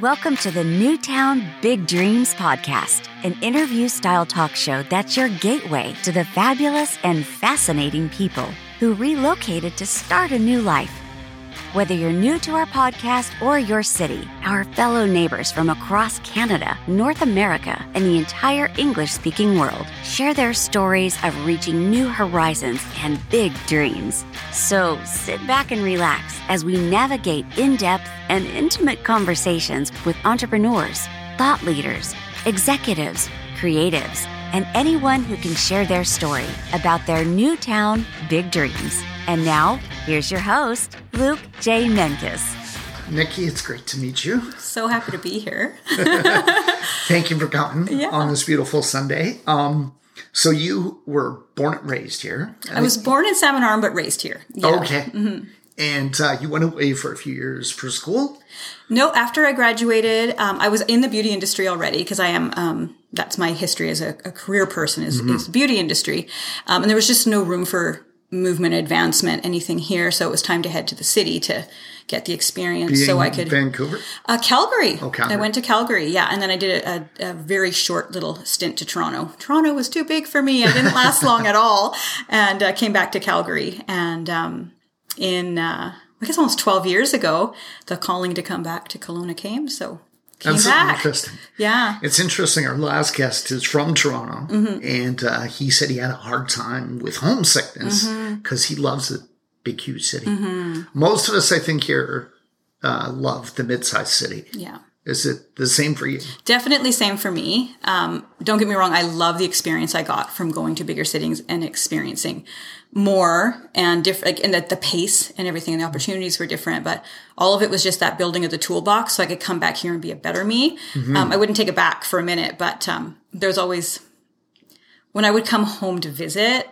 Welcome to the Newtown Big Dreams podcast, an interview style talk show that's your gateway to the fabulous and fascinating people who relocated to start a new life. Whether you're new to our podcast or your city, our fellow neighbors from across Canada, North America, and the entire English speaking world share their stories of reaching new horizons and big dreams. So sit back and relax as we navigate in depth and intimate conversations with entrepreneurs, thought leaders, executives, creatives, and anyone who can share their story about their new town big dreams. And now, here's your host, Luke J. Menkes. Nikki, it's great to meet you. So happy to be here. Thank you for coming Yeah. on this beautiful Sunday. Um, so you were born and raised here. I was born in Salmon Arm, but raised here. Yeah. Okay. And uh, you went away for a few years for school. No, after I graduated, um, I was in the beauty industry already because I am. Um, that's my history as a, a career person is, is the beauty industry, um, and there was just no room for movement, advancement, anything here. So it was time to head to the city to get the experience, so I could. Vancouver. Uh, Calgary. Oh, Calgary. I went to Calgary, yeah, and then I did a, a, a very short little stint to Toronto. Toronto was too big for me. I didn't last long at all, and uh, came back to Calgary. And um, in uh, I guess almost twelve years ago, the calling to come back to Kelowna came. So came That's back. interesting. Yeah. It's interesting. Our last guest is from Toronto, Mm-hmm. and uh, he said he had a hard time with homesickness Mm-hmm. because he loves the big, huge city. Most of us, I think, here uh, love the mid-sized city. Yeah. Is it the same for you? Definitely same for me. Um, don't get me wrong. I love the experience I got from going to bigger cities and experiencing more and different, like, and that the pace and everything and the opportunities were different. But all of it was just that building of the toolbox so I could come back here and be a better me. Um, I wouldn't take it back for a minute, but, um, there's always, when I would come home to visit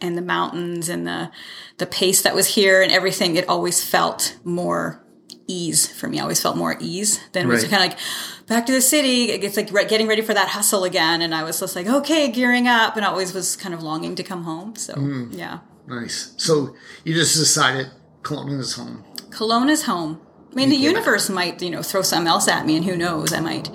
and the mountains and the, the pace that was here and everything, it always felt more ease for me. I always felt more ease than it was Right. kind of like back to the city. It's like getting ready for that hustle again. And I was just like, okay, gearing up and I always was kind of longing to come home. So Mm. yeah. Nice. So you just decided Kelowna is home. Kelowna is home. I mean, the universe might, you know, throw something else at me and who knows, I might,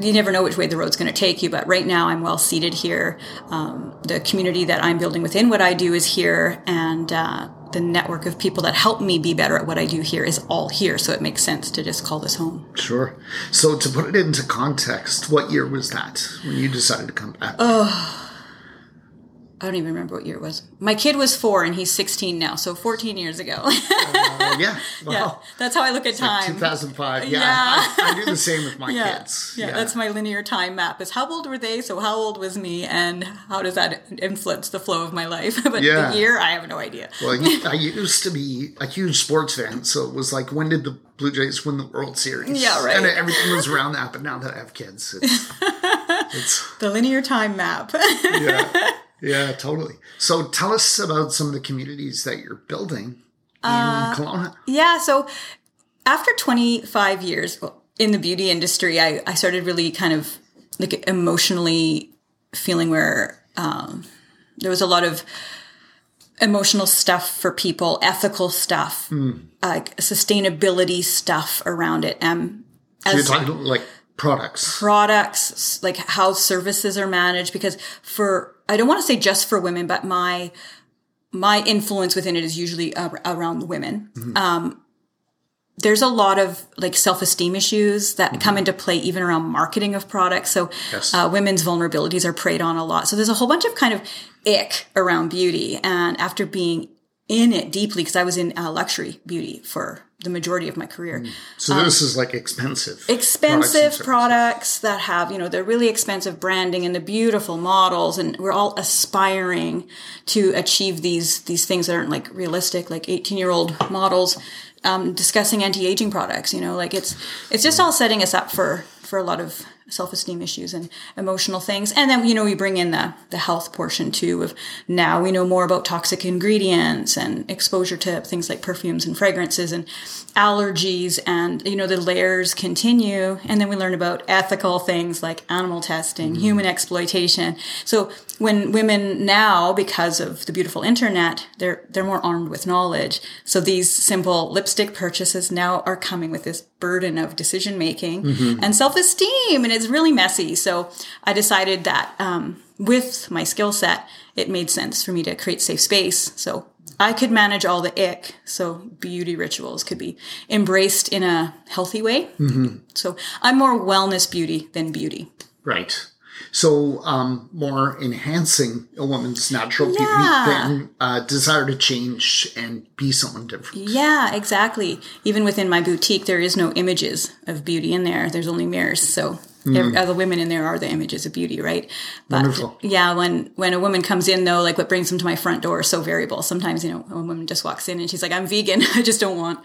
you never know which way the road's going to take you. But right now I'm well seated here. Um, the community that I'm building within what I do is here and, uh, the network of people that help me be better at what I do here is all here. So it makes sense to just call this home. Sure. So to put it into context, what year was that when you decided to come back? I don't even remember what year it was. My kid was four and he's 16 now, so 14 years ago. Uh, yeah. yeah, that's how I look at time. 2005. Yeah. Yeah. I, I do the same with my yeah. kids. yeah, that's my linear time map. Is how old were they? So how old was me, and how does that influence the flow of my life? but Yeah. the year, I have no idea. Well, I I used to be a huge sports fan, so it was like, when did the Blue Jays win the World Series? Yeah, right. And everything was around that. But now that I have kids, it's, it's The linear time map. yeah, yeah, totally. So tell us about some of the communities that you're building in Uh, Kelowna. Yeah, so after 25 years in the beauty industry, I, I started really kind of like emotionally feeling where um, there was a lot of emotional stuff for people, ethical stuff, like sustainability stuff around it. Um, So you're talking like products. products, like how services are managed, because for, I don't want to say just for women, but my, my influence within it is usually ar- around women. Um, there's a lot of like self-esteem issues that come into play even around marketing of products. So Yes. uh, women's vulnerabilities are preyed on a lot. So there's a whole bunch of kind of ick around beauty. And after being in it deeply, because I was in uh, luxury beauty for the majority of my career, So this is like expensive. Um, expensive products. products that have, you know, they're really expensive branding and the beautiful models and we're all aspiring to achieve these these things that aren't like realistic, like 18-year-old models um, discussing anti-aging products, you know, like it's it's just all setting us up for for a lot of self-esteem issues and emotional things. And then, you know, we bring in the the health portion too of now we know more about toxic ingredients and exposure to things like perfumes and fragrances and allergies and you know the layers continue and then we learn about ethical things like animal testing Mm-hmm. human exploitation so when women now because of the beautiful internet they're they're more armed with knowledge so these simple lipstick purchases now are coming with this burden of decision making Mm-hmm. and self-esteem and it's really messy so i decided that um, with my skill set it made sense for me to create safe space so I could manage all the ick, so beauty rituals could be embraced in a healthy way. Mm-hmm. So I'm more wellness beauty than beauty. Right. So, um, more enhancing a woman's natural Yeah. beauty than uh, desire to change and be someone different. Yeah, exactly. Even within my boutique, there is no images of beauty in there. There's only mirrors. So every, the women in there are the images of beauty, right? But Wonderful. yeah, when when a woman comes in though, like what brings them to my front door is so variable. Sometimes you know a woman just walks in and she's like, "I'm vegan. I just don't want."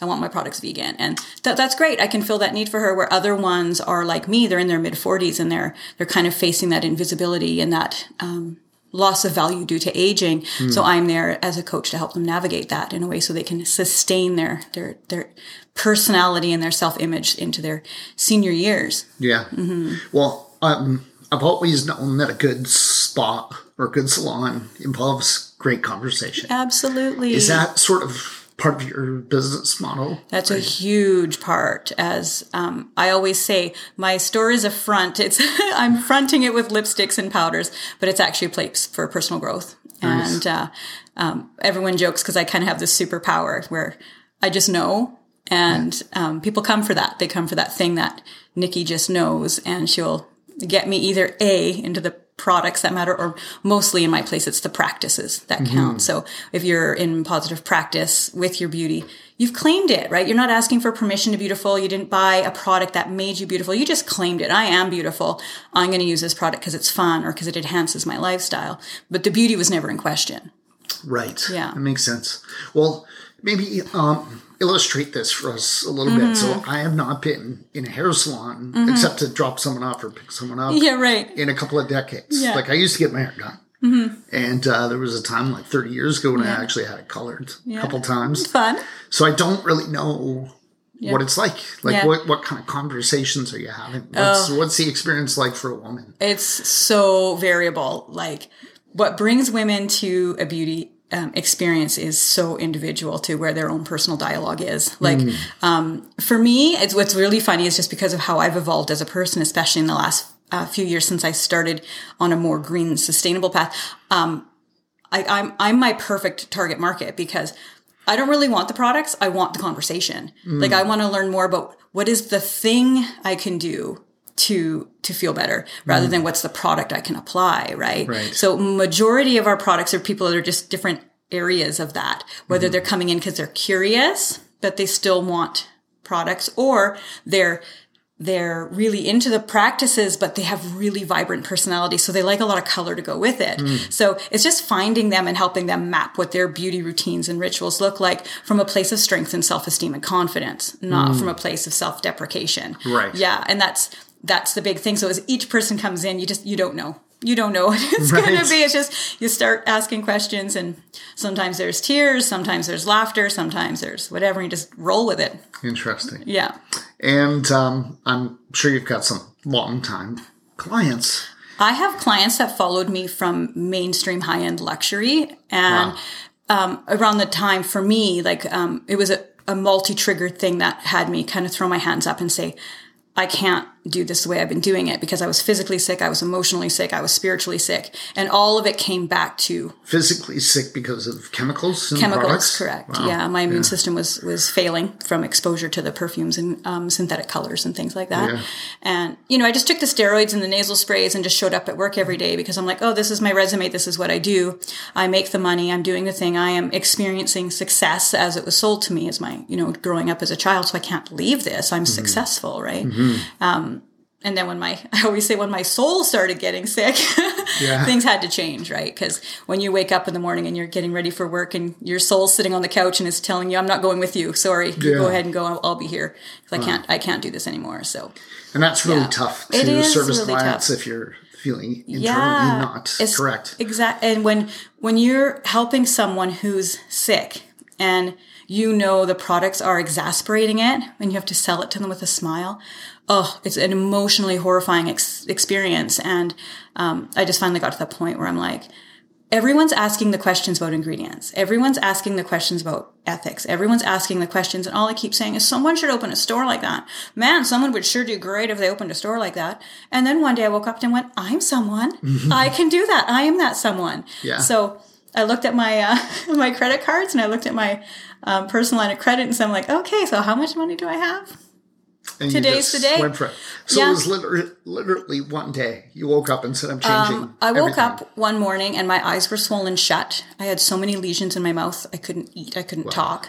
I want my products vegan, and that, that's great. I can fill that need for her. Where other ones are like me, they're in their mid 40s and they're they're kind of facing that invisibility and that um, loss of value due to aging. So I'm there as a coach to help them navigate that in a way so they can sustain their their their personality and their self image into their senior years. Yeah. Mm-hmm. Well, um, I've always known that a good spa or a good salon involves great conversation. Absolutely. Is that sort of part of your business model? That's a huge part. As um, I always say, my store is a front. It's I'm fronting it with lipsticks and powders, but it's actually a place for personal growth. And uh, um, everyone jokes because I kind of have this superpower where I just know, and um, people come for that. They come for that thing that Nikki just knows, and she'll get me either a into the products that matter or mostly in my place. It's the practices that count. So if you're in positive practice with your beauty you've claimed it right? You're not asking for permission to beautiful. You didn't buy a product that made you beautiful. You just claimed it. I am beautiful. I'm going to use this product because it's fun or because it enhances my lifestyle. But the beauty was never in question. Right. Yeah. That makes sense. Well, maybe um, illustrate this for us a little bit. So Mm-hmm. I have not been in a hair salon except to drop someone off or pick someone up yeah right in a couple of decades. Yeah. Mm-hmm. Like I used to get my hair done. And uh, there was a time like 30 years ago when I actually had it colored a couple times. fun So I don't really know what it's like. Like Yeah. Oh. what, what kind of conversations are you having? What's, what's the experience like for a woman? it's so variable. Like what brings women to a beauty um, experience is so individual to where their own personal dialogue is. Like um, for me, it's what's really funny is just because of how I've evolved as a person, especially in the last uh, few years since I started on a more green, sustainable path. Um, I, I'm I'm my perfect target market because I don't really want the products. I want the conversation. Like I want to learn more about what is the thing I can do to to feel better rather mm. than what's the product I can apply, right? Right. So majority of our products are people that are just different areas of that. Whether mm-hmm. they're coming in because they're curious, but they still want products, or they're they're really into the practices, but they have really vibrant personality. So they like a lot of color to go with it. Mm. So it's just finding them and helping them map what their beauty routines and rituals look like from a place of strength and self-esteem and confidence, not mm. from a place of self-deprecation. Right. Yeah. And that's, that's the big thing. So as each person comes in, you just, you don't know. You don't know what it's going to be. It's just, you start asking questions and sometimes there's tears, sometimes there's laughter, sometimes there's whatever. And you just roll with it. Interesting. Yeah. And um, I'm sure you've got some long time clients. I have clients that followed me from mainstream high end luxury. And um, around the time for me, like um, it was a, a multi triggered thing that had me kind of throw my hands up and say, I can't do this the way I've been doing it because I was physically sick, I was emotionally sick, I was spiritually sick. And all of it came back to Physically sick because of chemicals and chemicals products? correct Wow. yeah my immune system was was failing from exposure to the perfumes and um, synthetic colors and things like that Yeah. and you know i just took the steroids and the nasal sprays and just showed up at work every day because i'm like oh this is my resume this is what i do i make the money i'm doing the thing i am experiencing success as it was sold to me as my you know growing up as a child so i can't leave this i'm successful right um, and then when my i always say when my soul started getting sick Yeah. things had to change right because when you wake up in the morning and you're getting ready for work and your soul's sitting on the couch and is telling you i'm not going with you sorry you Yeah. go ahead and go i'll, I'll be here because i can't i can't do this anymore so And that's really Yeah. tough to service really clients tough. if you're feeling internally yeah not it's- correct. exact and when when you're helping someone who's sick and you know the products are exasperating it and you have to sell it to them with a smile. Oh, it's an emotionally horrifying ex- experience. And um, I just finally got to the point where I'm like, everyone's asking the questions about ingredients. Everyone's asking the questions about ethics. Everyone's asking the questions. And all I keep saying is someone should open a store like that. Man, someone would sure do great if they opened a store like that. And then one day I woke up and went, I'm someone. I can do that. I am that someone. Yeah. So I looked at my, uh, my credit cards and I looked at my um, personal line of credit and so I'm like, okay, so how much money do I have? And Today's the day. Went for it. So Yeah. it was literally, literally one day you woke up and said, I'm changing. Um, I woke everything." up one morning and my eyes were swollen shut. I had so many lesions in my mouth. I couldn't eat. I couldn't talk.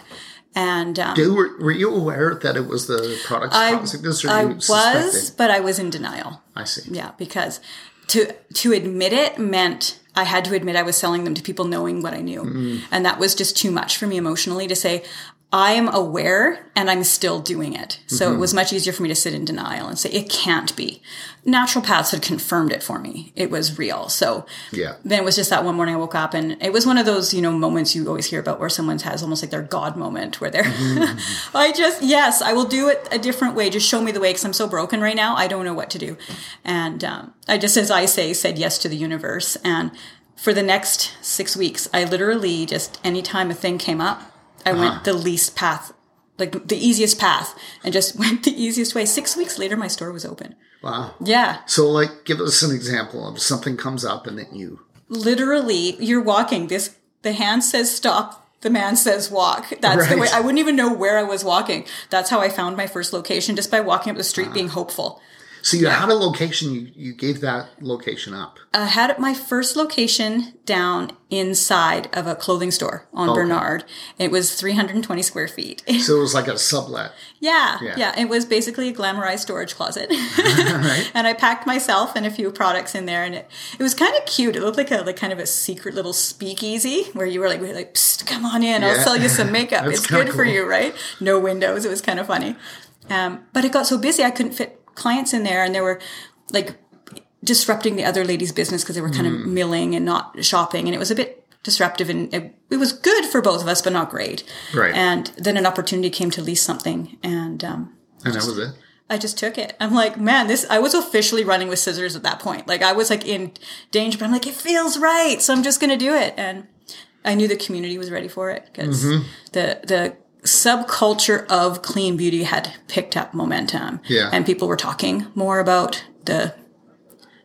And um, were, were you aware that it was the products I, causing this? Or I was, suspected? but I was in denial. I see. Yeah, because to to admit it meant I had to admit I was selling them to people knowing what I knew. Mm-hmm. And that was just too much for me emotionally to say, I am aware and I'm still doing it. So Mm-hmm. it was much easier for me to sit in denial and say, it can't be. Naturopaths had confirmed it for me. It was real. So Yeah. then it was just that one morning I woke up and it was one of those, you know, moments you always hear about where someone has almost like their God moment where they're, I just, yes, I will do it a different way. Just show me the way because I'm so broken right now. I don't know what to do. And um, I just, as I say, said yes to the universe. And for the next six weeks, I literally just, anytime a thing came up, I went uh-huh. the least path, like the easiest path and just went the easiest way. Six weeks later, my store was open. Wow. Yeah. So, like, give us an example of something comes up and then you. literally you're walking this the hand says stop the man says walk that's the way i wouldn't even know where i was walking that's how i found my first location just by walking up the street uh-huh. being hopeful So you had a location. You, you gave that location up. i had my first location down inside of a clothing store on bernard it was 320 square feet So it was like a sublet. Yeah, Yeah. yeah, It was basically a glamorized storage closet, Right. and I packed myself and a few products in there, and it it was kind of cute. It looked like a like kind of a secret little speakeasy where you were like, we were like, Psst, come on in, I'll sell you some makeup. It's good for you, right? No windows. It was kind of funny, um, but it got so busy I couldn't fit clients in there, and they were like disrupting the other ladies' business because they were kind of Hmm. milling and not shopping, and it was a bit disruptive and it, it was good for both of us but not great Right. and then an opportunity came to lease something and um, And that was it. I just took it. I'm like, man, this, I was officially running with scissors at that point. Like I was like in danger, but I'm like, it feels right. So I'm just going to do it. And I knew the community was ready for it because Mm-hmm. the, the subculture of clean beauty had picked up momentum. Yeah. And people were talking more about the,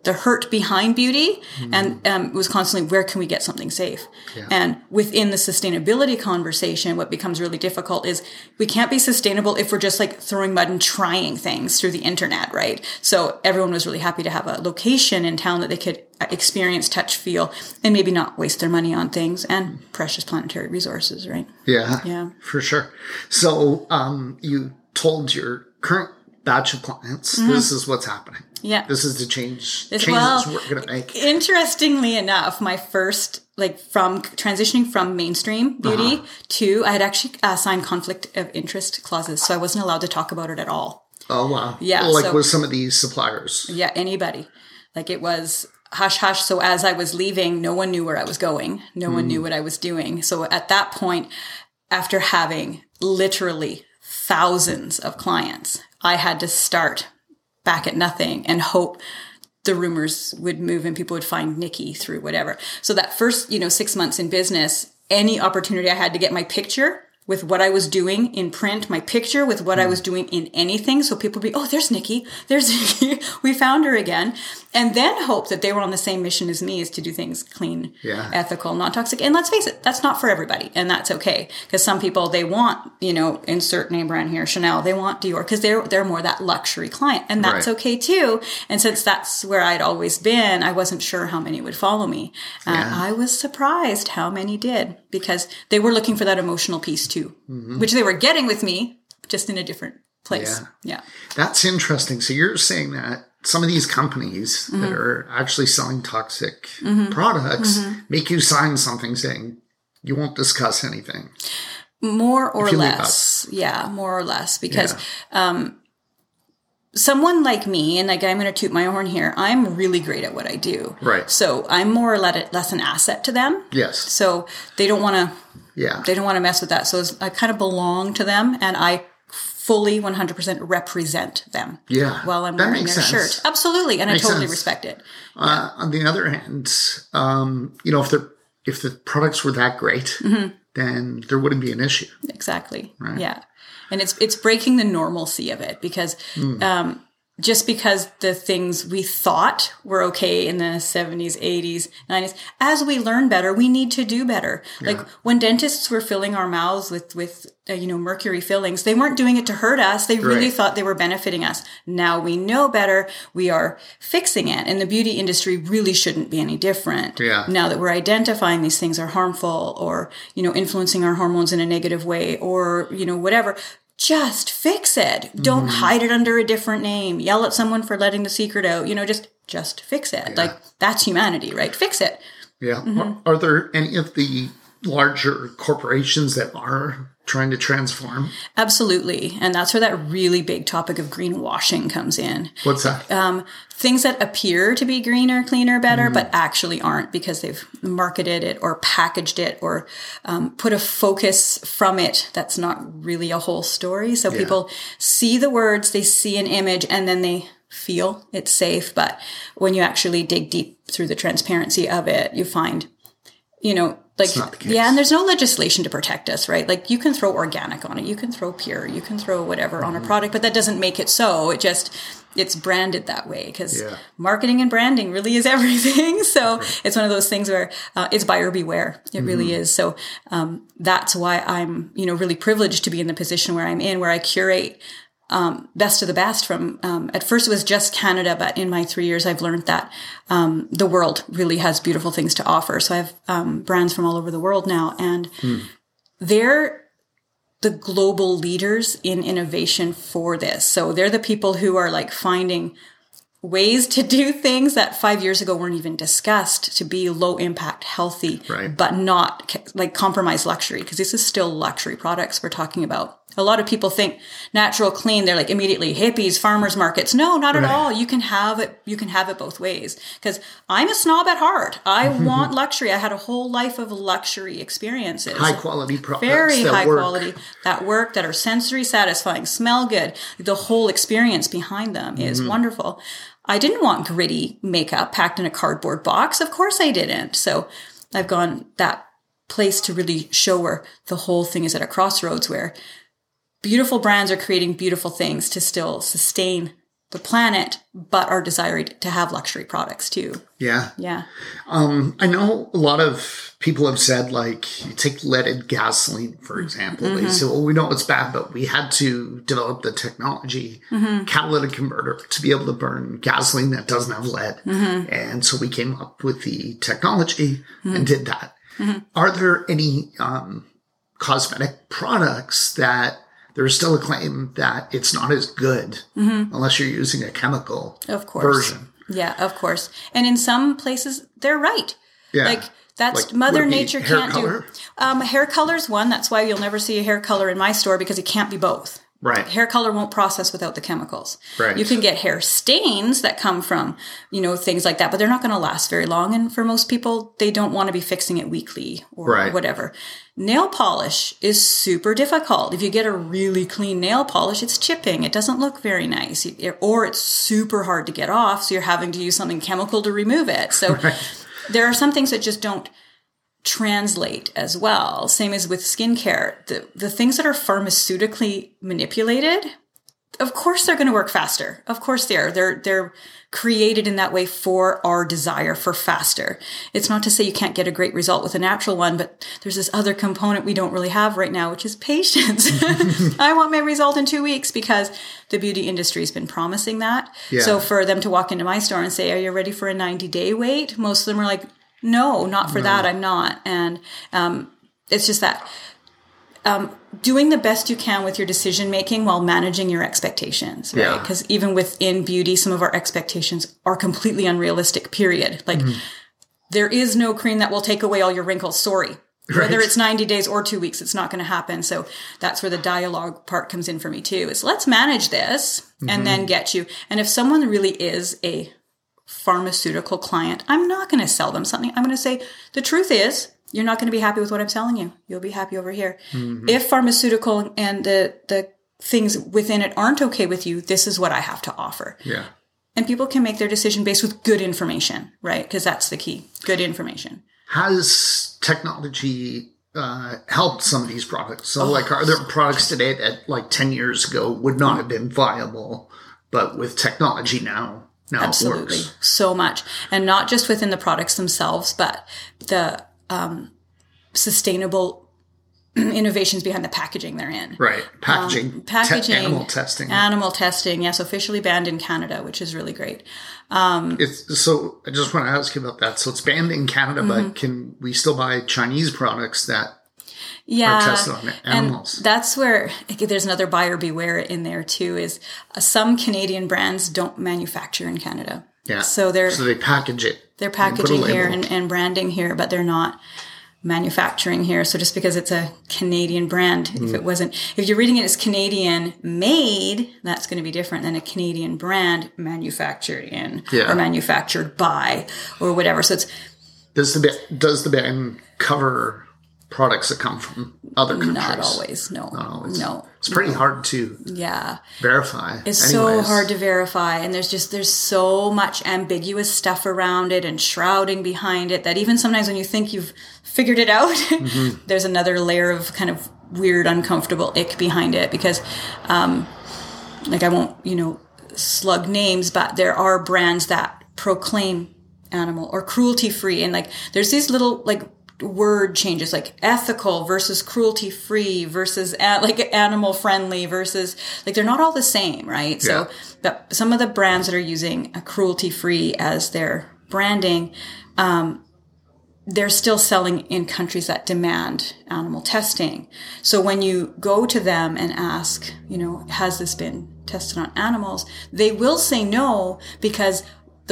the hurt behind beauty and um, it was constantly where can we get something safe and within the sustainability conversation what becomes really difficult is we can't be sustainable if we're just like throwing mud and trying things through the internet right so everyone was really happy to have a location in town that they could experience touch feel and maybe not waste their money on things and precious planetary resources right Yeah. Yeah. For sure. So um, you told your current batch of clients, this is what's happening. Mm-hmm. yeah This is the change changes well, we're going to make. Interestingly enough, my first like from transitioning from mainstream beauty Uh-huh. to I had actually uh, signed conflict of interest clauses, so I wasn't allowed to talk about it at all. Oh wow. Yeah, Like so- with some of these suppliers. Yeah, anybody. Like it was hush hush. So as I was leaving, no one knew where I was going. No one knew hmm. what I was doing. So at that point, after having literally thousands of clients, I had to start back at nothing and hope the rumors would move and people would find Nikki through whatever. So that first, you know, six months in business, any opportunity I had to get my picture with what I was doing in print, my picture with what I was doing in anything. So people would be, oh, there's Nikki. There's Nikki. we found her again. And then hope that they were on the same mission as me is to do things clean, Yeah. ethical, non toxic. And let's face it, that's not for everybody. And that's okay. Because some people, they want, you know, insert name brand here, Chanel, they want Dior because they're, they're more that luxury client. And that's Right. okay too. And since that's where I'd always been, I wasn't sure how many would follow me. Uh, I was surprised how many did because they were looking for that emotional piece too, which they were getting with me, just in a different place. Yeah. Yeah. That's interesting. So you're saying that some of these companies that Mm-hmm. are actually selling toxic products Mm-hmm. make you sign something saying you won't discuss anything. More or less. Yeah, more or less. Because um, someone like me, and like I'm going to toot my horn here, I'm really great at what I do. Right. So I'm more or le- less an asset to them. Yes. So they don't want to Yeah. They don't want to mess with that. So it's- I kind of belong to them and I fully 100% represent them. Yeah. While I'm That wearing their sense. shirt. Absolutely. And Makes I totally sense. respect it. Uh, on the other hand, um, you know, if the if the products were that great, Mm-hmm. then there wouldn't be an issue. Exactly. Yeah. And it's it's breaking the normalcy of it because um, just because the things we thought were okay in the 70s, 80s, 90s, as we learn better, we need to do better. Like when dentists were filling our mouths with with uh, you know mercury fillings, they weren't doing it to hurt us. They really Right. thought they were benefiting us. Now we know better. We are fixing it. And the beauty industry really shouldn't be any different. Yeah. Now that we're identifying these things are harmful or, you know, influencing our hormones in a negative way or, you know, whatever. Just fix it. Don't hide it under a different name. Yell at someone for letting the secret out. You know, just just fix it. Like that's humanity, right? Fix it. Yeah. Mm-hmm. Are, are there any of the larger corporations that are trying to transform? Absolutely. And that's where that really big topic of greenwashing comes in. What's that? um, things that appear to be greener, cleaner, better, but actually aren't because they've marketed it or packaged it or um, put a focus from it that's not really a whole story. So people see the words, they see an image, and then they feel it's safe. But when you actually dig deep through the transparency of it, you find, you know, like, not the case. yeah, and there's no legislation to protect us, right? Like, you can throw organic on it, you can throw pure, you can throw whatever on a product, but that doesn't make it so. It just, it's branded that way because Yeah. marketing and branding really is everything. So it's one of those things where uh, it's buyer beware. It really is. So um, that's why I'm, you know, really privileged to be in the position where I'm in, where I curate um, best of the best from, um, at first it was just Canada, but in my three years, I've learned that, um, the world really has beautiful things to offer. So I have, um, brands from all over the world now and they're the global leaders in innovation for this. So they're the people who are like finding ways to do things that five years ago weren't even discussed to be low impact, healthy, Right. but not like compromise luxury because this is still luxury products we're talking about. A lot of people think natural, clean. They're like immediately hippies, farmers markets. No, not at all. You can have it. You can have it both ways. Because I'm a snob at heart. I want luxury. I had a whole life of luxury experiences High quality products. very high work. quality that work that are sensory satisfying smell good the whole experience behind them is Mm-hmm. wonderful i didn't want gritty makeup packed in a cardboard box of course i didn't so i've gone that place to really show where the whole thing is at a crossroads where beautiful brands are creating beautiful things to still sustain the planet but are desired to have luxury products too Yeah. yeah I know a lot of people have said, like, you take leaded gasoline, for example. Mm-hmm. They say, well, we know it's bad, but we had to develop the technology, Mm-hmm. catalytic converter, to be able to burn gasoline that doesn't have lead. Mm-hmm. And so we came up with the technology and did that. Are there any um, cosmetic products that there's still a claim that it's not as good unless you're using a chemical Mm-hmm. Of course. version? Yeah, of course. And in some places, they're right. Yeah. Like that's Like, Mother Nature can't color? do. Um, hair color's one. That's why you'll never see a hair color in my store because it can't be both. Right. Hair color won't process without the chemicals. Right. You can get hair stains that come from, you know, things like that, but they're not going to last very long. And for most people, they don't want to be fixing it weekly or Right. whatever. Nail polish is super difficult. If you get a really clean nail polish, it's chipping. It doesn't look very nice. Or it's super hard to get off. So you're having to use something chemical to remove it. So there are some things that just don't translate as well. Same as with skincare. The, the things that are pharmaceutically manipulated, of course they're going to work faster. Of course they are. They're, they're created in that way for our desire for faster. It's not to say you can't get a great result with a natural one, but there's this other component we don't really have right now, which is patience. I want my result in two weeks because the beauty industry has been promising that. Yeah. So for them to walk into my store and say, are you ready for a 90 day wait? Most of them are like, no, not for that. I'm not. And, um, it's just that um, doing the best you can with your decision making while managing your expectations, right? Yeah. Because even within beauty, some of our expectations are completely unrealistic, period. Like, there is no cream that will take away all your wrinkles. Sorry. Whether it's 90 days or two weeks, it's not going to happen. So that's where the dialogue part comes in for me too. Is let's manage this and then get you. And if someone really is a pharmaceutical client, I'm not going to sell them something. I'm going to say the truth is you're not going to be happy with what I'm selling you. You'll be happy over here. Mm-hmm. If pharmaceutical and the, the things within it aren't okay with you, this is what I have to offer. Yeah. And people can make their decision based with good information, right? Because that's the key. Good information. Has technology uh, helped some of these products? Oh. So, like, are there products today that, like, 10 years ago would not have been viable, but with technology now, now Absolutely. So much. And not just within the products themselves, but the um, sustainable innovations behind the packaging they're in. Right. Packaging, Um, Packaging, animal testing. Animal testing, yes, officially banned in Canada, which is really great. Um, it's so. I just want to ask you about that. So it's banned in Canada, Mm-hmm. but can we still buy Chinese products that Yeah, tested on animals? and that's where okay, there's another buyer beware in there too. Is uh, some Canadian brands don't manufacture in Canada. yeah? So they're so they package it. they're They packaging here and, and branding here, but they're not manufacturing here. So just because it's a Canadian brand, if Mm. it wasn't, if you're reading it as Canadian made, that's going to be different than a Canadian brand manufactured in Yeah. or manufactured by or whatever. So it's Does the does the ban cover products that come from other countries? not always. No, always. no. It's pretty hard to Yeah. verify. It's so hard to verify, and there's just there's so much ambiguous stuff around it and shrouding behind it that even sometimes when you think you've figured it out, Mm-hmm. there's another layer of kind of weird, uncomfortable ick behind it because, um, like I won't you know slug names, but there are brands that proclaim animal or cruelty free, and like there's these little like word changes like ethical versus cruelty free versus a- like animal friendly versus like they're not all the same right? Yeah. so but some of the brands that are using a cruelty free as their branding um, they're still selling in countries that demand animal testing. So when you go to them and ask you know has this been tested on animals? they will say no because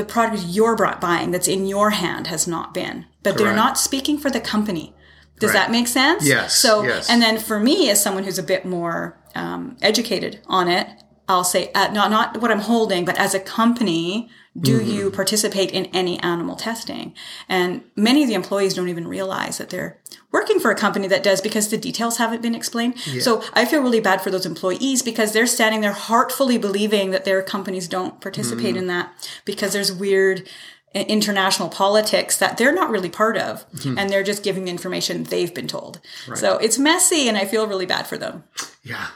the product you're brought buying that's in your hand has not been but they're not speaking for the company does Right. that make sense Yes, so yes. and then for me as someone who's a bit more um, educated on it i'll say uh, not not what i'm holding but as a company do Mm-hmm. you participate in any animal testing? And many of the employees don't even realize that they're working for a company that does because the details haven't been explained. So i feel really bad for those employees because they're standing there heartfully believing that their companies don't participate Mm-hmm. in that because there's weird international politics that they're not really part of Mm-hmm. and they're just giving the information they've been told. So it's messy and i feel really bad for them. Yeah,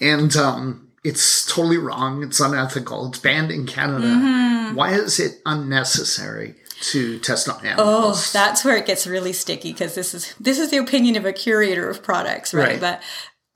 and um, it's totally wrong. It's unethical. It's banned in Canada. Mm-hmm. Why is it unnecessary to test on animals. Oh, that's where it gets really sticky because this is this is the opinion of a curator of products, right? Right. But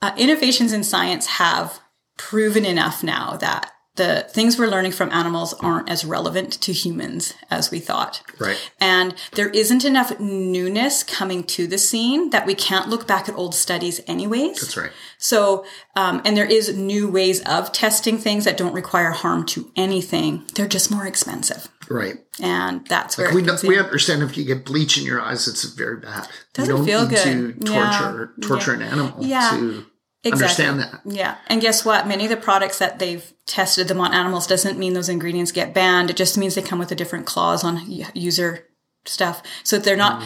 uh, innovations in science have proven enough now that the things we're learning from animals aren't as relevant to humans as we thought. Right. And there isn't enough newness coming to the scene that we can't look back at old studies anyways. That's right. So, um, and there is new ways of testing things that don't require harm to anything. They're just more expensive. Right. And that's where We know, we understand if you get bleach in your eyes, it's very bad. Doesn't you don't feel need good. to Yeah. torture torture Yeah. an animal Yeah. to understand that. Yeah. And guess what? Many of the products that they've tested them on animals doesn't mean those ingredients get banned. It just means they come with a different clause on user stuff. So they're not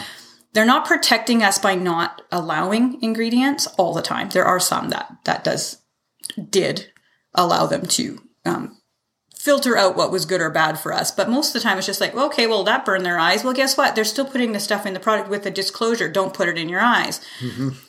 they're not protecting us by not allowing ingredients all the time. There are some that that does did allow them to um, filter out what was good or bad for us. But most of the time, it's just like, okay, well, that burned their eyes. Well, guess what? They're still putting the stuff in the product with a disclosure. Don't put it in your eyes.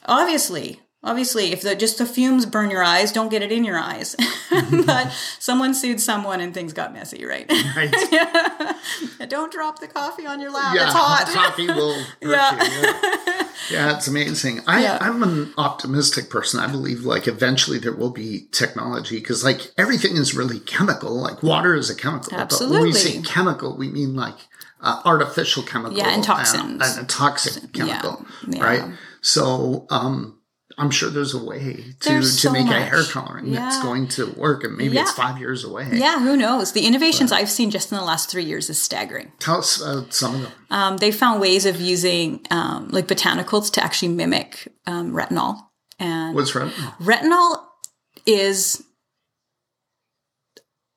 Obviously, obviously, if the, just the fumes burn your eyes, don't get it in your eyes. but someone sued someone and things got messy, right? Right. don't drop the coffee on your lap. yeah, it's hot. coffee will hurt Yeah. you. Yeah. Yeah, it's amazing. I, Yeah. I'm an optimistic person. I believe like eventually there will be technology because like everything is really chemical. Like water is a chemical. But when we say chemical, we mean like uh, artificial chemical. Yeah, and toxins. And, and a toxic chemical. yeah. Right. So, um, I'm sure there's a way to, There's to so make a hair coloring that's going to work. And maybe it's five years away. Yeah, who knows? The innovations I've seen just in the last three years is staggering. Tell us uh, some of them. Um, they found ways of using um, like botanicals to actually mimic um, retinol. And What's right? retinol is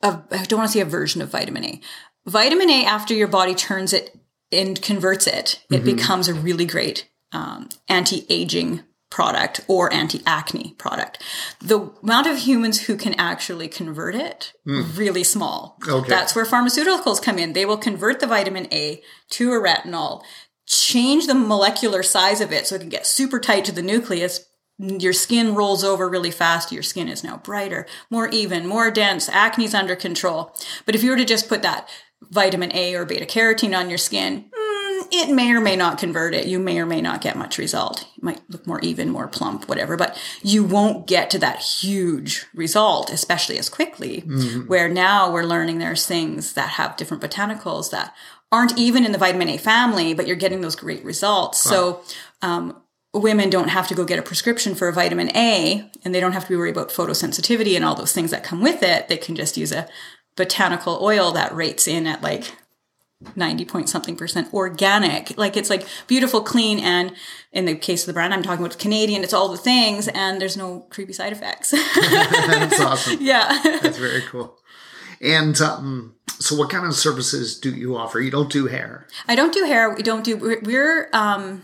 a, I don't want to say a version of vitamin A. Vitamin A, after your body turns it and converts it, it becomes a really great um, anti-aging product or anti-acne product. The amount of humans who can actually convert it really small. Okay. That's where pharmaceuticals come in. They will convert the vitamin A to a retinol, change the molecular size of it so it can get super tight to the nucleus. Your skin rolls over really fast. Your skin is now brighter, more even, more dense. Acne's under control. But if you were to just put that vitamin A or beta carotene on your skin, mm, it may or may not convert it. You may or may not get much result. It might look more even, more plump, whatever, but you won't get to that huge result, especially as quickly. Where now we're learning there's things that have different botanicals that aren't even in the vitamin A family, but you're getting those great results. So, um, women don't have to go get a prescription for a vitamin A and they don't have to be worried about photosensitivity and all those things that come with it. They can just use a botanical oil that rates in at like 90 point something percent organic. Like it's like beautiful, clean. And in the case of the brand I'm talking about, Canadian, it's all the things and there's no creepy side effects. That's awesome. yeah. That's very cool. And um, so, what kind of services do you offer? You don't do hair. I don't do hair. We don't do, we're, we're, um,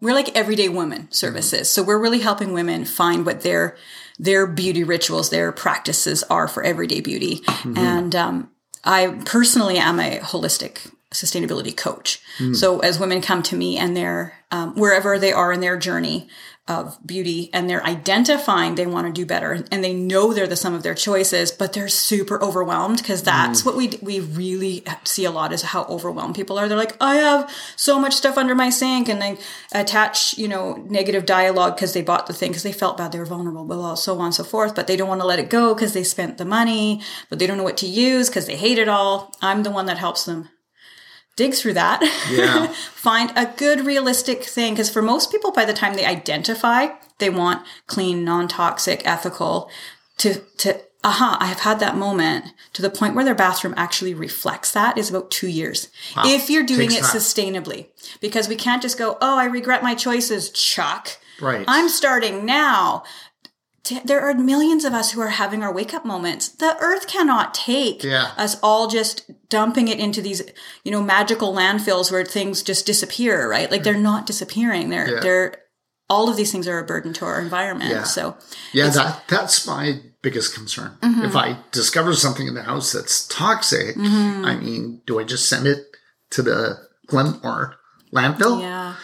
we're like everyday women services. So we're really helping women find what their, their beauty rituals, their practices are for everyday beauty. And, um, I personally am a holistic sustainability coach. So as women come to me and they're, um, wherever they are in their journey of beauty and they're identifying they want to do better and they know they're the sum of their choices, but they're super overwhelmed because that's mm. what we, we really see a lot is how overwhelmed people are. They're like, I have so much stuff under my sink and they attach, you know, negative dialogue because they bought the thing because they felt bad. They were vulnerable, blah, blah, so on and so forth, but they don't want to let it go because they spent the money, but they don't know what to use because they hate it all. I'm the one that helps them dig through that. Yeah. Find a good realistic thing. Because for most people, by the time they identify, they want clean, non-toxic, ethical to, to, aha, I have had that moment to the point where their bathroom actually reflects that is about two years. If you're doing Takes it time. sustainably, because we can't just go, oh, I regret my choices, Chuck. Right. I'm starting now. T- There are millions of us who are having our wake up moments. The earth cannot take Yeah. us all just dumping it into these, you know, magical landfills where things just disappear, right? Like they're not disappearing. They're, Yeah. they're, all of these things are a burden to our environment. Yeah. So Yeah, that that's my biggest concern. Mm-hmm. If I discover something in the house that's toxic, Mm-hmm. I mean, do I just send it to the Glenmore landfill? yeah.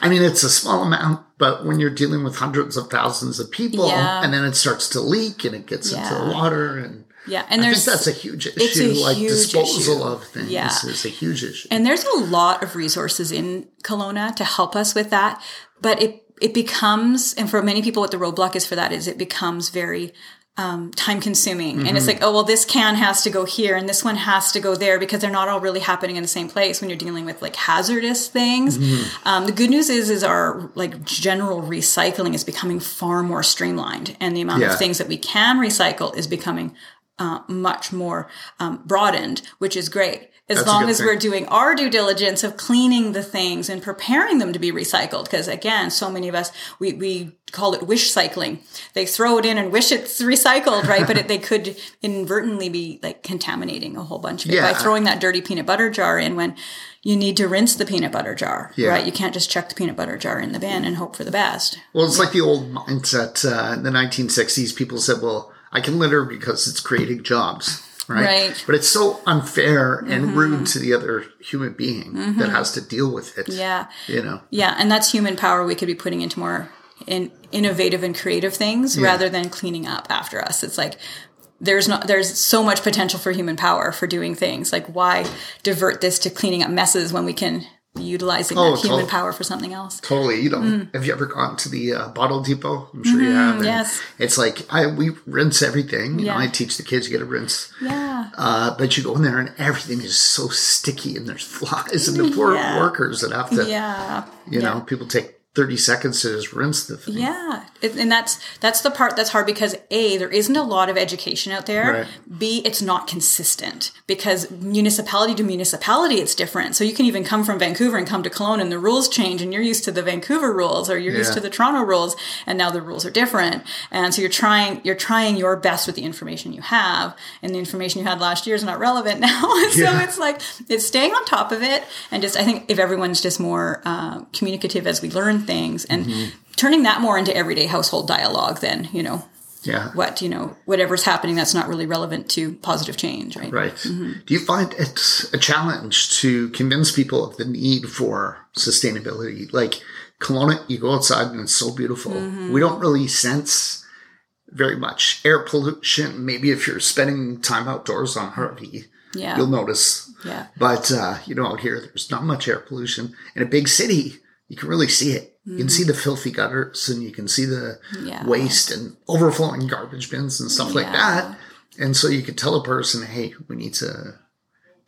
I mean, it's a small amount, but when you're dealing with hundreds of thousands of people, Yeah. and then it starts to leak and it gets into the water, and Yeah. And I there's, think that's a huge issue. a like huge disposal issue. of things Yeah. is a huge issue. And there's a lot of resources in Kelowna to help us with that. But it, it becomes, and for many people, what the roadblock is for that is it becomes very um, time consuming. And it's like, oh, well, this can has to go here and this one has to go there because they're not all really happening in the same place when you're dealing with like hazardous things. Um, the good news is, is our like general recycling is becoming far more streamlined and the amount Yeah. of things that we can recycle is becoming uh, much more um, broadened, which is great. As That's long as thing. we're doing our due diligence of cleaning the things and preparing them to be recycled. Because again, so many of us, we, we call it wish cycling. They throw it in and wish it's recycled, right? but it, they could inadvertently be like contaminating a whole bunch of it Yeah. by throwing that dirty peanut butter jar in when you need to rinse the peanut butter jar, Yeah. right? You can't just chuck the peanut butter jar in the bin and hope for the best. Well, it's like the old mindset uh, in the 1960s. People said, well, I can litter because it's creating jobs. Right? Right. Mm-hmm. But it's so unfair and rude to the other human being that has to deal with it. Yeah. You know? Yeah, and that's human power we could be putting into more in innovative and creative things rather than cleaning up after us. It's like there's not there's so much potential for human power for doing things. Like why divert this to cleaning up messes when we can utilizing Oh, that human totally. power for something else? Totally. You know, have you ever gone to the uh, bottle depot? I'm sure you have. and Mm-hmm. yes. It's like I we rinse everything. You know, Yeah. I teach the kids you got to rinse. Yeah. Uh, but you go in there and everything is so sticky and there's flies and the poor Yeah. workers that have to, Yeah. you know, people take 30 seconds to just rinse the thing. Yeah, and that's that's the part that's hard because a there isn't a lot of education out there. Right. B it's not consistent because municipality to municipality it's different. So you can even come from Vancouver and come to Kelowna and the rules change, and you're used to the Vancouver rules or you're used to the Toronto rules, and now the rules are different. And so you're trying you're trying your best with the information you have, and the information you had last year is not relevant now. so Yeah. it's like it's staying on top of it, and just I think if everyone's just more uh, communicative as we learn things and Mm-hmm. turning that more into everyday household dialogue then you know Yeah. what you know whatever's happening that's not really relevant to positive change right Right. Mm-hmm. Do you find it's a challenge to convince people of the need for sustainability? Like Kelowna, you go outside and it's so beautiful. Mm-hmm. We don't really sense very much air pollution. Maybe if you're spending time outdoors on Harvey, Yeah. you'll notice. yeah But uh, you know, out here, there's not much air pollution. In a big city, you can really see it. You can see the filthy gutters, and you can see the Mm-hmm. Yeah. waste and overflowing garbage bins and stuff like that. And so you could tell a person, "Hey, we need to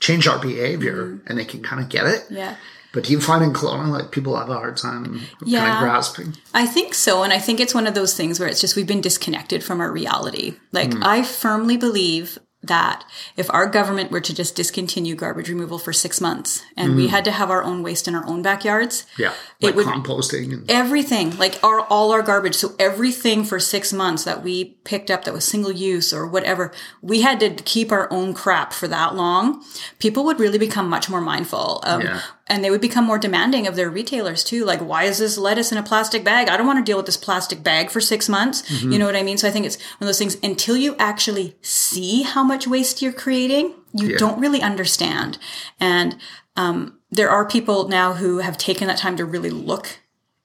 change our behavior," Mm-hmm. and they can kind of get it. yeah But do you find in Kelowna, like people have a hard time kind of grasping? I think so. And I think it's one of those things where it's just we've been disconnected from our reality. Like, I firmly believe that if our government were to just discontinue garbage removal for six months and we had to have our own waste in our own backyards, Yeah, It like would- composting and everything like our all our garbage. So everything for six months that we picked up that was single use or whatever we had to keep our own crap for that long. People would really become much more mindful um, Yeah. And they would become more demanding of their retailers too like why is this lettuce in a plastic bag i don't want to deal with this plastic bag for six months Mm-hmm. you know what i mean so i think it's one of those things until you actually see how much waste you're creating you Yeah. don't really understand and um, there are people now who have taken that time to really look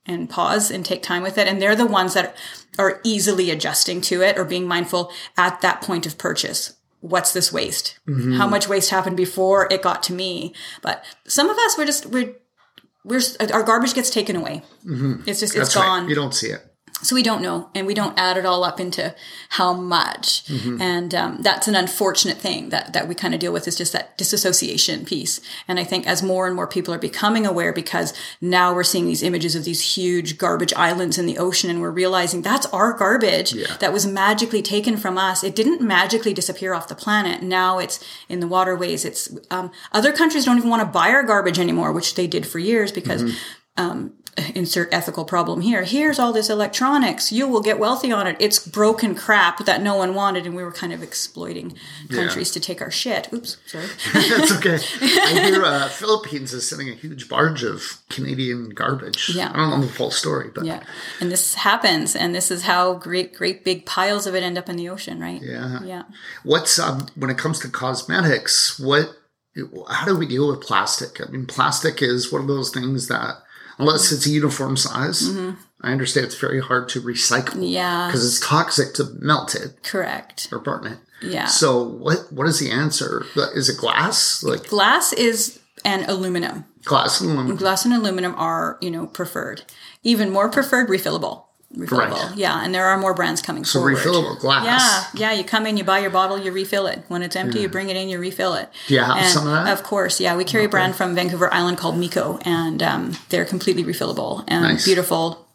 and pause and take time with it. And they're the ones that are easily adjusting to it or being mindful at that point of purchase. What's this waste? How mm-hmm. much waste happened before it got to me? But some of us, we're just, we're, we're, our garbage gets taken away. Mm-hmm. It's just, it's that's gone right. You don't see it. So we don't know and we don't add it all up into how much. And um, that's an unfortunate thing that, that we kind of deal with is just that disassociation piece. And i think as more and more people are becoming aware because now we're seeing these images of these huge garbage islands in the ocean and we're realizing that's our garbage Yeah. that was magically taken from us. It didn't magically disappear off the planet. Now it's in the waterways. It's um, other countries don't even want to buy our garbage anymore which they did for years because insert ethical problem here. Here's all this electronics. You will get wealthy on it. It's broken crap that no one wanted, and we were kind of exploiting countries to take our shit. Oops, sorry. That's okay. I hear uh, Philippines is sending a huge barge of Canadian garbage. Yeah. I don't know the full story, but yeah, and this happens, and this is how great, great big piles of it end up in the ocean, right? Yeah. yeah. What's um when it comes to cosmetics? What how do we deal with plastic? I mean, plastic is one of those things that unless it's a uniform size, I understand it's very hard to recycle. Mm-hmm. Yeah. because it's toxic to melt it Correct. or burn it. Yeah. So what what is the answer? Is it glass? Like Glass is and aluminum. glass and aluminum? Glass and aluminum are, you know, preferred. Even more preferred, refillable. Refillable. Right. Yeah, and there are more brands coming forward. So forward. refillable glass. Yeah, yeah. You come in, you buy your bottle, you refill it. When it's empty, you bring it in, you refill it. Do you have And some of that? Of course, yeah. We carry a brand from Vancouver Island called Miko, and um, they're completely refillable and Nice. beautiful.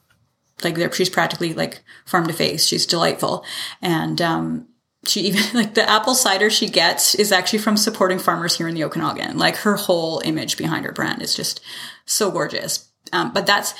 Like they're, she's practically like farm to face. She's delightful, and um, she even like the apple cider she gets is actually from supporting farmers here in the Okanagan. Like her whole image behind her brand is just so gorgeous. Um, but that's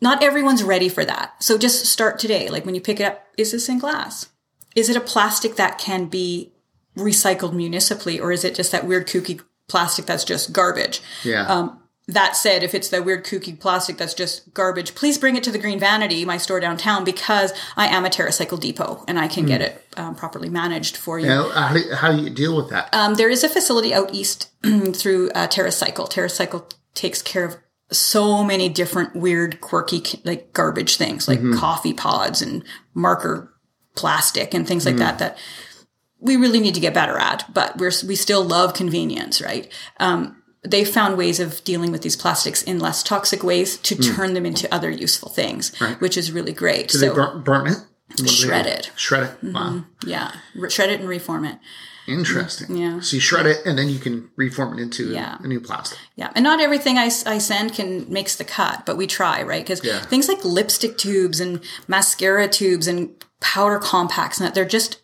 not everyone's ready for that. So just start today. Like when you pick it up, is this in glass? Is it a plastic that can be recycled municipally, or is it just that weird kooky plastic that's just garbage? Yeah. Um, that said, if it's that weird kooky plastic that's just garbage, please bring it to the Green Vanity, my store downtown, because I am a TerraCycle depot and I can get it um, properly managed for you. Now, how, do, how do you deal with that? Um, there is a facility out east through uh, TerraCycle. TerraCycle takes care of so many different weird, quirky, like garbage things, like mm-hmm. coffee pods and marker plastic and things like mm-hmm. that. That we really need to get better at, but we're we still love convenience, right? Um, they found ways of dealing with these plastics in less toxic ways to mm. turn them into other useful things, which is really great. do so they burn, burn it? What do they do? shred it. Shred it. Mm-hmm. Wow. yeah, re- shred it and reform it. Interesting. Yeah. So you shred it and then you can reform it into Yeah. a new plastic. Yeah, and not everything I, I send can makes the cut, but we try, right? Because Yeah. things like lipstick tubes and mascara tubes and powder compacts, and that they're just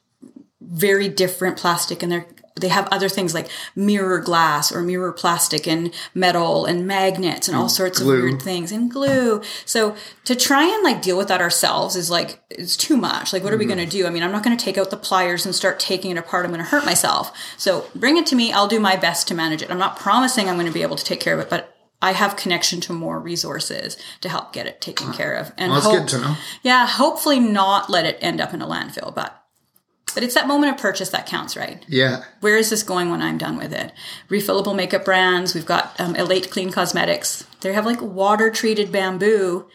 very different plastic, and they're they have other things like mirror glass or mirror plastic and metal and magnets and all mm, sorts glue. of weird things and glue. So to try and like deal with that ourselves is like it's too much. Like what are we mm-hmm. going to do? I mean, I'm not going to take out the pliers and start taking it apart. I'm going to hurt myself. So bring it to me. I'll do my best to manage it. I'm not promising I'm going to be able to take care of it, but I have connection to more resources to help get it taken care of. And Well, hope- good to know. yeah, hopefully not let it end up in a landfill, but but it's that moment of purchase that counts, right? Yeah. Where is this going when I'm done with it? Refillable makeup brands. We've got um, Elate Clean Cosmetics. They have like water treated bamboo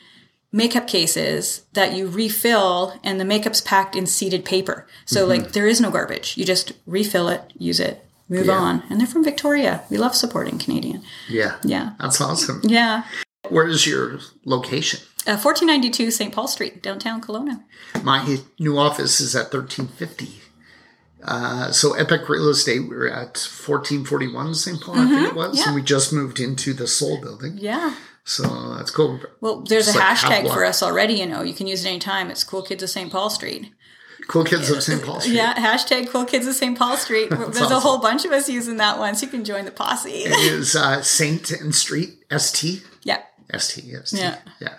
makeup cases that you refill, and the makeup's packed in seeded paper. So like there is no garbage. You just refill it, use it, move Yeah. on. And they're from Victoria. We love supporting Canadian. Yeah. Yeah. That's awesome. Yeah. Where is your location? Uh, 1492 St. Paul Street, downtown Kelowna. My new office is at 1350. Uh, so Epic Real Estate, we're at 1441 St. Paul, I think it was. Mm-hmm. yeah. And we just moved into the Soul building. Yeah. So that's cool. Well, there's a like hashtag for us already, you know. You can use it anytime. It's Cool Kids of St. Paul Street. Cool kids of St. Paul Street. Yeah, hashtag Cool Kids of St. Paul Street. There's a whole bunch of us using that one, so you can join the posse. It is uh, Saint and Street, ST. yeah. ST, ST. Yeah. Yeah.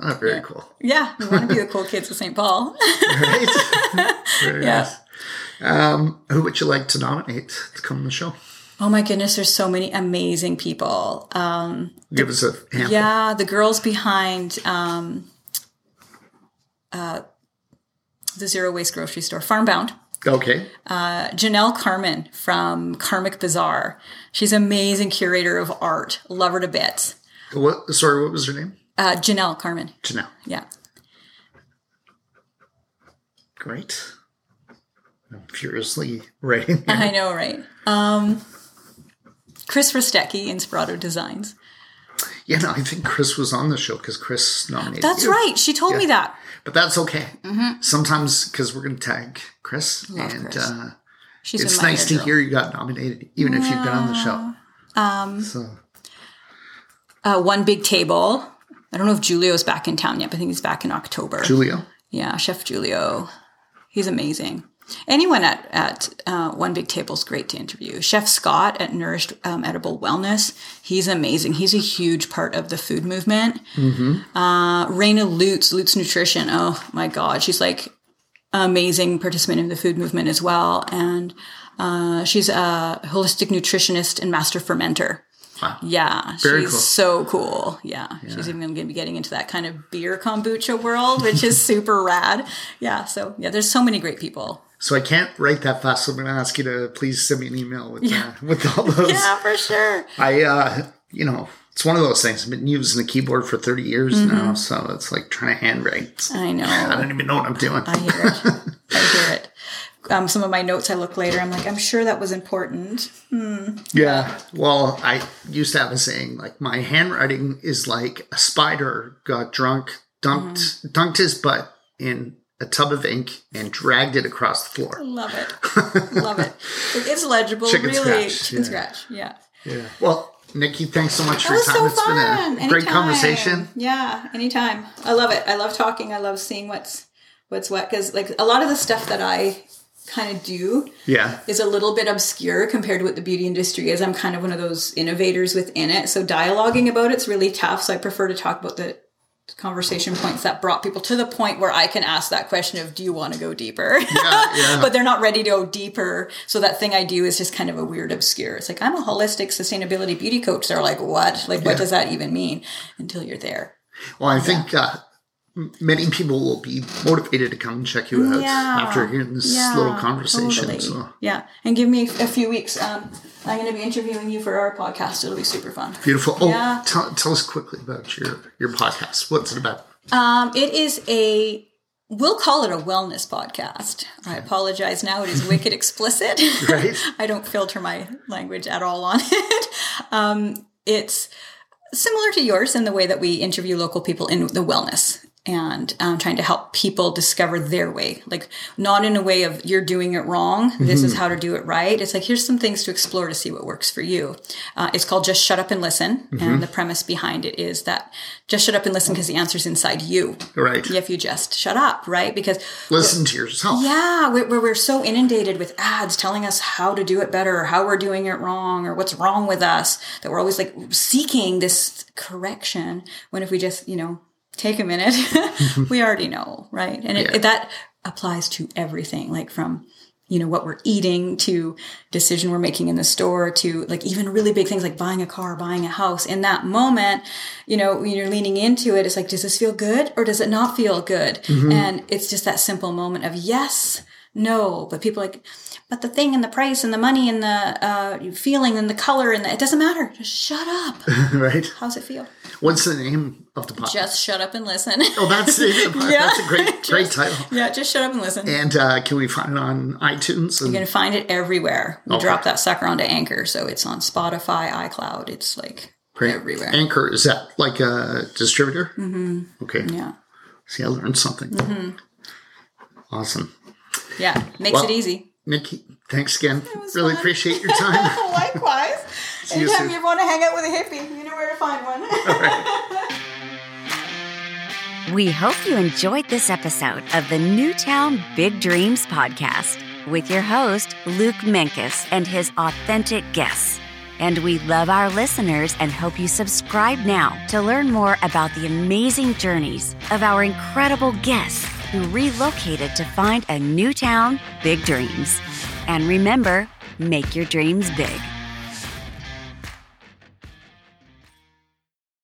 Oh, very cool. Yeah, we want to be the cool kids of St. Paul. Right? very Yeah. nice. Um, who would you like to nominate to come on the show? oh my goodness, there's so many amazing people. Um, Give us a handful. yeah, the girls behind um, uh, the Zero Waste Grocery Store, Farmbound. Okay. Janelle Carmen from Karmic Bazaar. She's an amazing curator of art. Love her to bits. What? Sorry, what was her name? Uh, Janelle Carmen. Janelle. Yeah. Great. I'm furiously writing. I know, right? Um, Chris Rostecki, Inspirato Designs. Yeah, no, I think Chris was on the show because Chris nominated. That's you. right. She told me that. But that's okay. Sometimes because we're going to tag Chris, Love and Chris. Uh, it's nice to girl. hear you got nominated, even if you've been on the show. Um, so Uh, One Big Table. I don't know if Julio's back in town yet, but I think he's back in October. Julio, Yeah, Chef Julio. He's amazing. Anyone at, at uh, One Big Table is great to interview. Chef Scott at Nourished um, Edible Wellness, he's amazing. He's a huge part of the food movement. Uh, Raina Lutz, Lutz Nutrition. Oh my God, she's like amazing participant in the food movement as well. And uh, she's a holistic nutritionist and master fermenter. Wow. Yeah, Very she's cool. so cool. Yeah, she's even going to be getting into that kind of beer kombucha world, which is super rad. Yeah, so yeah, there's so many great people. so I can't write that fast. So I'm going to ask you to please send me an email with uh, with all those. Yeah, for sure. I, uh, you know, it's one of those things. I've been using the keyboard for 30 years Mm-hmm. now, so it's like trying to handwrite. I know. I don't even know what I'm doing. I hear it. I hear it. Um, some of my notes I look later. I'm like, I'm sure that was important. Yeah. Well, I used to have a saying like my handwriting is like a spider got drunk, dumped Mm-hmm. dunked his butt in a tub of ink and dragged it across the floor. Love it. Love it. It's legible. Chicken really. scratch, Chicken yeah. scratch. Yeah. Yeah. Well, Nikki, thanks so much for your time. so It's fun. been a great conversation. Yeah, anytime. I love it. I love talking. I love seeing what's what's what because like a lot of the stuff that I kind of do Yeah. is a little bit obscure compared to what the beauty industry is. I'm kind of one of those innovators within it. So dialoguing about it's really tough. So I prefer to talk about the conversation points that brought people to the point where I can ask that question of, do you want to go deeper? Yeah, yeah. but they're not ready to go deeper. So that thing I do is just kind of a weird obscure. It's like, I'm a holistic sustainability beauty coach. They're like, what? Like, what does that even mean? Until you're there. Well, I think uh, many people will be motivated to come and check you out Yeah. after hearing this Yeah, little conversation. totally. So Yeah. And give me a few weeks. Um, I'm going to be interviewing you for our podcast. It'll be super fun. beautiful. Oh, Yeah. tell, tell us quickly about your your podcast. What's it about? Um, it is a, we'll call it a wellness podcast. I apologize now. It is wicked explicit. Right. I don't filter my language at all on it. Um, it's similar to yours in the way that we interview local people in the wellness and um, trying to help people discover their way. Like, not in a way of you're doing it wrong. This is how to do it right. It's like, here's some things to explore to see what works for you. Uh, it's called Just Shut Up and Listen. And the premise behind it is that just shut up and listen because the answer's inside you. Right. If you just shut up, right? Because Listen to yourself. yeah, where, where we're so inundated with ads telling us how to do it better, or how we're doing it wrong, or what's wrong with us, that we're always like seeking this correction. When if we just, you know, take a minute, we already know, right? And it, Yeah. that applies to everything, like from you know what we're eating to decision we're making in the store to like even really big things like buying a car buying a house in that moment you know when you're leaning into it it's like does this feel good or does it not feel good mm-hmm. and it's just that simple moment of yes no but people like but the thing and the price and the money and the uh, feeling and the color and the, it doesn't matter just shut up right. how's it feel What's the name of the podcast? just shut up and listen oh, that's the name of the podcast. Yeah. That's a great, great Just- title. yeah just shut up and listen And uh, can we find it on iTunes? And, You can find it everywhere. We Okay. drop that sucker onto Anchor, so it's on Spotify, iCloud. It's like Great. everywhere. Anchor is that like a distributor? Mm-hmm. Okay. yeah, See, I learned something. Mm-hmm. Awesome, yeah, makes Well- it easy. Nikki. Thanks again. Really fun. appreciate your time. Likewise. you Anytime soon. you want to hang out with a hippie, you know where to find one. We hope you enjoyed this episode of the Newtown Big Dreams podcast with your host, Luke Menkes, and his authentic guests. And we love our listeners and hope you subscribe now to learn more about the amazing journeys of our incredible guests who relocated to find a new town, big dreams. And remember, make your dreams big.